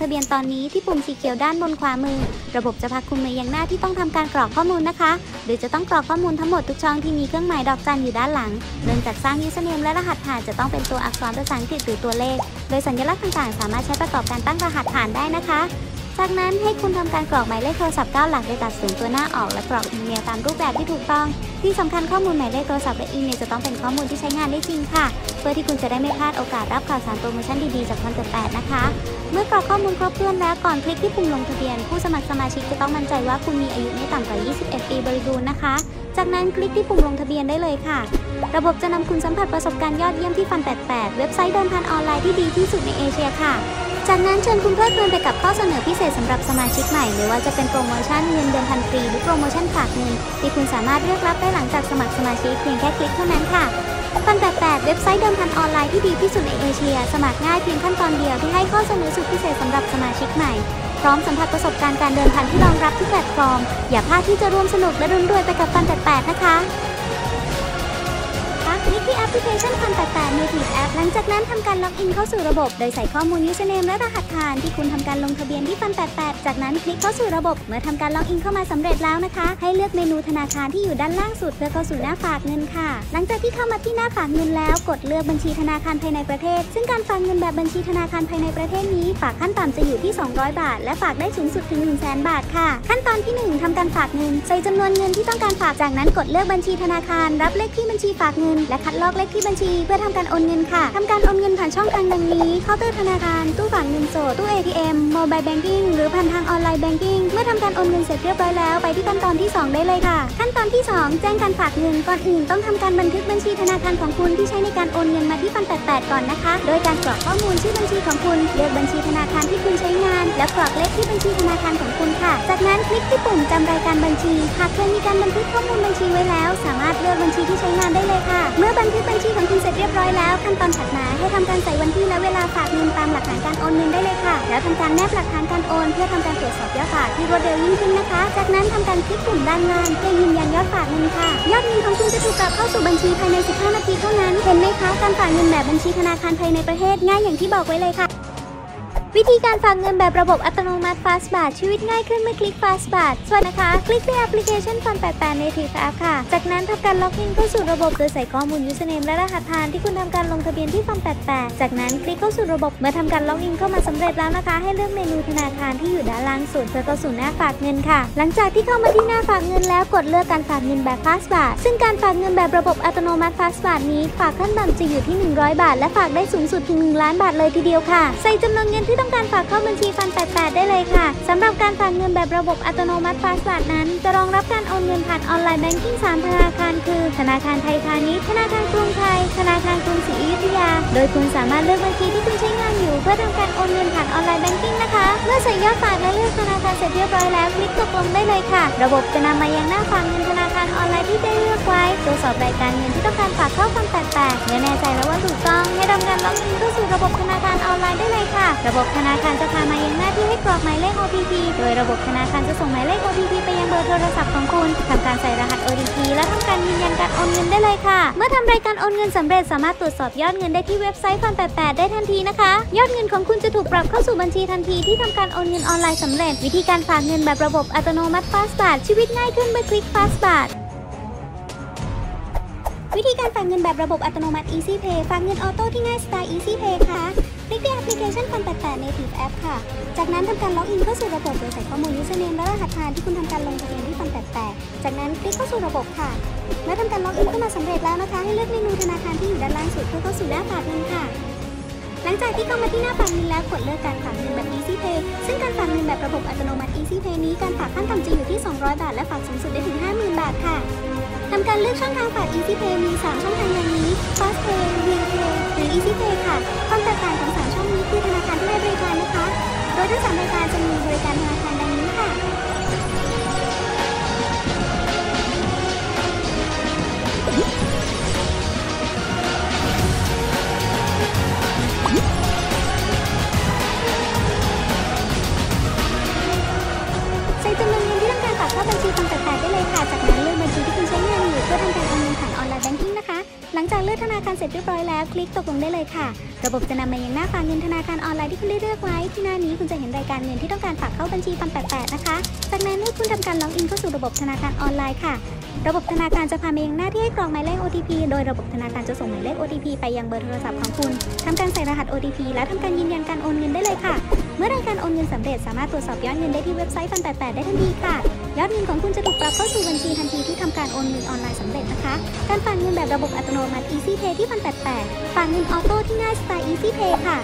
ทะเบียนตอนนี้ที่ปุ่มสีเขียวด้านบนขวามือ ระบบจะพาคุณมายังหน้าที่ต้องทำการกรอกข้อมูลนะคะ หรือจะต้องกรอกข้อมูลทั้งหมดทุกช่องที่มีเครื่องหมายดอกจันอยู่ด้านหลังเริ่มจากสร้างยูสเนมและรหัสผ่านจะต้องเป็นตัวอักษรภาษาอังกฤษหรือตัวเลข โดยสัญลักษณ์ต่างๆ สามารถใช้ประกอบการตั้งรหัสผ่านได้นะคะ จากนั้นให้คุณทำการกรอกหมายเลขโทรศัพท์9หลักโดยตัดศูนย์ตัวหน้าออกและกรอกอีเมลตามรูปแบบที่ถูกต้อง ที่สำคัญข้อมูลหมายเลขโทรศัพท์และอีเมลจะต้องเป็นข้อมูลที่ใช้งานได้จริงค่ะ เพื่อที่คุณจะได้ไม่พลาดโอกาสรับข่าวสารโปรโมชั่นดีๆจากคอนเสิร์ตนะคะ เมื่อกรอกข้อมูลครบถ้วนแล้วก่อนคลิกที่ปุ่มลงทะเบียน ผู้สมัครสมาชิกจะต้องมั่นใจว่าคุณมีอายุไม่ต่ำกว่า 21 ปีบริบูรณ์นะคะ จากนั้นคลิกที่ปุ่มลงทะเบียนได้เลยค่ะ ระบบจะนำคุณสัมผัสประสบการณ์ยอดเยี่ยมที่ Fun 88 เว็บไซต์เดิมพันออนไลน์ที่ดีที่สุดในเอเชียค่ะ จากนั้นเชิญคุณเพลิดเพลินไปกับข้อเสนอพิเศษสำหรับสมาชิกใหม่ไม่ว่าจะเป็นโปรโมชั่นเงินเดิมพันฟรีหรือโปรโมชั่นฝากเงินที่คุณสามารถเลือกรับได้หลังจากสมัครสมาชิกเพียงแค่คลิกเท่านั้นค่ะ Fun 88 เว็บไซต์เดิมพันออนไลน์ที่ดีที่สุดในเอเชีย สมัครง่ายเพียงขั้นตอนเดียวที่ให้ข้อเสนอสุดพิเศษสำหรับสมาชิกใหม่ พร้อมสัมผัสประสบการณ์การเดิมพันที่รองรับทุกแพลตฟอร์ม อย่าพลาดที่จะร่วมสนุกและรุนรวยไปกับฟันแปดนะคะคลิกกี้แอปพลิเคชันพันแปดแปด Native App หลังจากนั้นทำการล็อกอินเข้าสู่ระบบ โดยใส่ข้อมูล username และรหัสผ่านที่คุณทำการลงทะเบียนที่ Fun แปดแปดจากนั้นคลิกเข้าสู่ระบบ เมื่อทำการล็อกอินเข้ามาสำเร็จแล้วนะคะ ให้เลือกเมนูธนาคารที่อยู่ด้านล่างสุดเพื่อเข้าสู่หน้าฝากเงินค่ะ หลังจากที่เข้ามาที่หน้าฝากเงินแล้ว กดเลือกบัญชีธนาคารภายในประเทศ ซึ่งการฝากเงินแบบบัญชีธนาคารภายในประเทศนี้ ฝากขั้นต่ำจะอยู่ที่ 200 บาท และฝากได้สูงสุดถึง 1 0 0 0 0 บาทค่ะ ขั้นตอนที่ 1ทำการฝากเงินใส่จำนวนเงินที่ต้องการฝากจากนั้นกดเลือกบัญชีธนาคาร รับเลขที่บัญชีฝากเงิน และคัดลอกเลขที่บัญชี เพื่อทำการโอนเงินค่ะทำการโอนเงินผ่านช่องทางดังนี้เคาน์เตอร์ธนาคารตู้ฝากเงินสดตู้ ATM Mobile Banking หรือผ่านทางออนไลน์ Banking เมื่อทำการโอนเงินเสร็จเรียบร้อยแล้วไปที่ขั้นตอนที่ 2 ได้เลยค่ะ ขั้นตอนที่ 2 แจ้งการฝากเงินก่อนอื่นต้องทำการบันทึกบัญชีธนาคารของคุณที่ใช้ในการโอนเงินมาที่ Fun88 ก่อนนะคะ โดยการกรอกข้อมูลชื่อบัญชีของคุณเลือกบัญชีธนาคารที่คุณใช้งาน และกรอกเลขที่บัญชีธนาคารของคุณค่ะ จากนั้นคลิกที่ปุ่มจำรายการบัญชี หากเคยมีการบันทึกข้อมูลบัญชีไว้แล้ว สามารถเลือกบัญชีที่ใช้งานได้เลยค่ะ เมื่อบันทึกบัญชีของคุณเสร็จเรียบร้อยแล้ว ขั้นตอนถัดมาให้ทำการใส่วันที่และเวลาฝากเงินตามหลักฐานการโอนเงินได้เลยค่ะ แล้วทำการแนบหลักฐานการโอน เพื่อทำการตรวจสอบยอดฝากที่รวดเร็วยิ่งขึ้นนะคะ จากนั้นทำการคลิกปุ่มด้านล่างเพื่อยืนยันยอดฝากเงินค่ะ ยอดเงินของคุณจะถูกกลับเข้าสู่บัญชีภายใน 15 นาทีเท่านั้น เห็นไหมคะ การฝากเงินแบบบัญชีธนาคารภายในประเทศง่ายอย่างที่บอกไว้เลยค่ะ วิธีการฝากเงินแบบระบบอัตโนมัติ Fastbat ชีวิตง่ายขึ้นเมื่อคลิก Fastbat ส่วนนะคะ คลิกที่แอปพลิเคชันฟัน88 Native App ค่ะ จากนั้นทำการล็อกอินเข้าสู่ระบบโดยใส่ข้อมูล username และรหัสผ่านที่คุณทำการลงทะเบียนที่ฟัน88 จากนั้นคลิกเข้าสู่ระบบเมื่อทำการล็อกอินเข้ามาสำเร็จแล้วนะคะ ให้เลือกเมนูธนาคารที่อยู่ด้านล่างสุดเพื่อเข้าสู่หน้าฝากเงินค่ะ หลังจากที่เข้ามาที่หน้าฝากเงินแล้วกดเลือกการฝากเงินแบบ Fastbat ซึ่งการฝากเงินแบบระบบอัตโนมัติ Fastbaht นี้ ฝากขั้นต่ำจะอยู่ที่ 100 บาท และฝากได้สูงสุดถึง 1 ล้านบาทเลยทีเดียวค่ะ ใส่จำนวนเงินที่ต้องการฝากเข้าบัญชี Fun 88 ได้เลยค่ะ สำหรับการฝากเงินแบบระบบอัตโนมัติ Fastbaht นั้น จะรองรับการโอนเงินผ่านออนไลน์ banking 3ธนาคารคือ ธนาคารไทยพาณิชย์ ธนาคารกรุงไทย ธนาคารกรุงศรีอยุธยา โดยคุณสามารถเลือกบัญชีที่คุณใช้งานอยู่ เพื่อทำการโอนเงินผ่านออนไลน์ banking นะคะ เมื่อใส่ยอดฝากและเลือกธนาคารเสร็จเรียบร้อยแล้ว คลิกตกลงได้เลยค่ะ ระบบจะนำมายังหน้าฝากเงินธนาคารออนไลน์ที่เลือกไว้ ตรวจสอบรายการเงินที่ต้องการฝากเข้า Fun88 เมื่อแน่ใจแล้วว่าถูกต้อง ให้ทำการล็อกอินเข้าสู่ระบบธนาคารออนไลน์ได้เลยค่ะ ระบบธนาคารจะพามายังหน้าที่ให้กรอกหมายเลข OTP โดยระบบธนาคารจะส่งหมายเลข OTP ไปยังเบอร์โทรศัพท์ของคุณทำการใส่รหัส OTP และทำการยืนยันการโอนเงินได้เลยค่ะ เมื่อทำรายการโอนเงินสำเร็จสามารถตรวจสอบยอดเงินได้ที่เว็บไซต์ Fun88 ได้ทันทีนะคะ ยอดเงินของคุณจะถูกปรับเข้าสู่บัญชีทันทีที่ทำการโอนเงินออนไลน์สำเร็จ วิธีการฝากเงินแบบระบบอัตโนมัติ Fastbaht ชีวิตง่ายขึ้นเมื่อคลิก Fastbart ธีการฝากเงินแบบระบบอัตโนมัติ Easy Pay ฝากเงินออโต้ที่ง่ายสไตล์ Easy Pay ค่ะคลิกที่แอปพลิเคชัน Fun88 Native App ค่ะ จากนั้นทำการล็อกอินเข้าสู่ระบบโดยใส่ข้อมูล username และรหัสผ่านที่คุณทำการลงทะเบียนที่ Fun88 จากนั้นคลิกเข้าสู่ระบบค่ะ เมื่อทำการล็อกอินเข้ามาสำเร็จแล้วนะคะ ให้เลือกเมนูธนาคารที่อยู่ด้านล่างสุดเพื่อเข้าสู่หน้าฝากเงินค่ะ หลังจากที่เข้ามาที่หน้าฝากเงินแล้วกดเลือกการฝากเงินแบบ Easy Pay ซึ่งการฝากเงินแบบระบบอัตโนมัติ Easy Pay นี้การฝากขั้นต่ำจะอยู่ที่ 200 บาท และฝากสูงสุดได้ถึง 50,000 บาทค่ะ ทำการเลือกช่องทางฝาก Easy Pay มี 3 ช่องทางดังนี้ Fast Pay, v i Pay หรือ Easy Pay ค่ะ ความแตกต่างของ 3 ช่องนี้คือธนาคารที่ให้บริการนะคะ โดยทั้ง3รายการจะมีบริการธนาคาร ลังจากเลือกธนาคารเสร็จเรียบร้อยแล้ว คลิกตกลงได้เลยค่ะ ระบบจะนำมายังหน้าฝากเงินธนาคารออนไลน์ที่คุณได้เลือกไว้ ที่หน้านี้คุณจะเห็นรายการเงินที่ต้องการฝากเข้าบัญชี Fun88 นะคะ จากนั้นให้คุณทำการล็อกอินเข้าสู่ระบบธนาคารออนไลน์ค่ะ ระบบธนาคารจะพามายังหน้าที่ให้กรอกหมายเลข OTP โดยระบบธนาคารจะส่งหมายเลข OTP ไปยังเบอร์โทรศัพท์ของคุณทำการใส่รหัส OTP และทำการยืนยันการโอนเงินได้เลยค่ะ เมื่อรายการโอนเงินสำเร็จสามารถตรวจสอบยอดเงินได้ที่เว็บไซต์ Fun88 ได้ทันทีค่ะยอดเงินของคุณจะถูกปรับเข้าสู่บัญชีทันทีที่ทำการโอนเงินออนไลน์สำเร็จนะคะ การฝากเงินแบบระบบอัตโนมัติ Easy Pay ที่พันแปดฝากเงินออโต้ที่ง่ายสไตล์ Easy Pay ค่ะ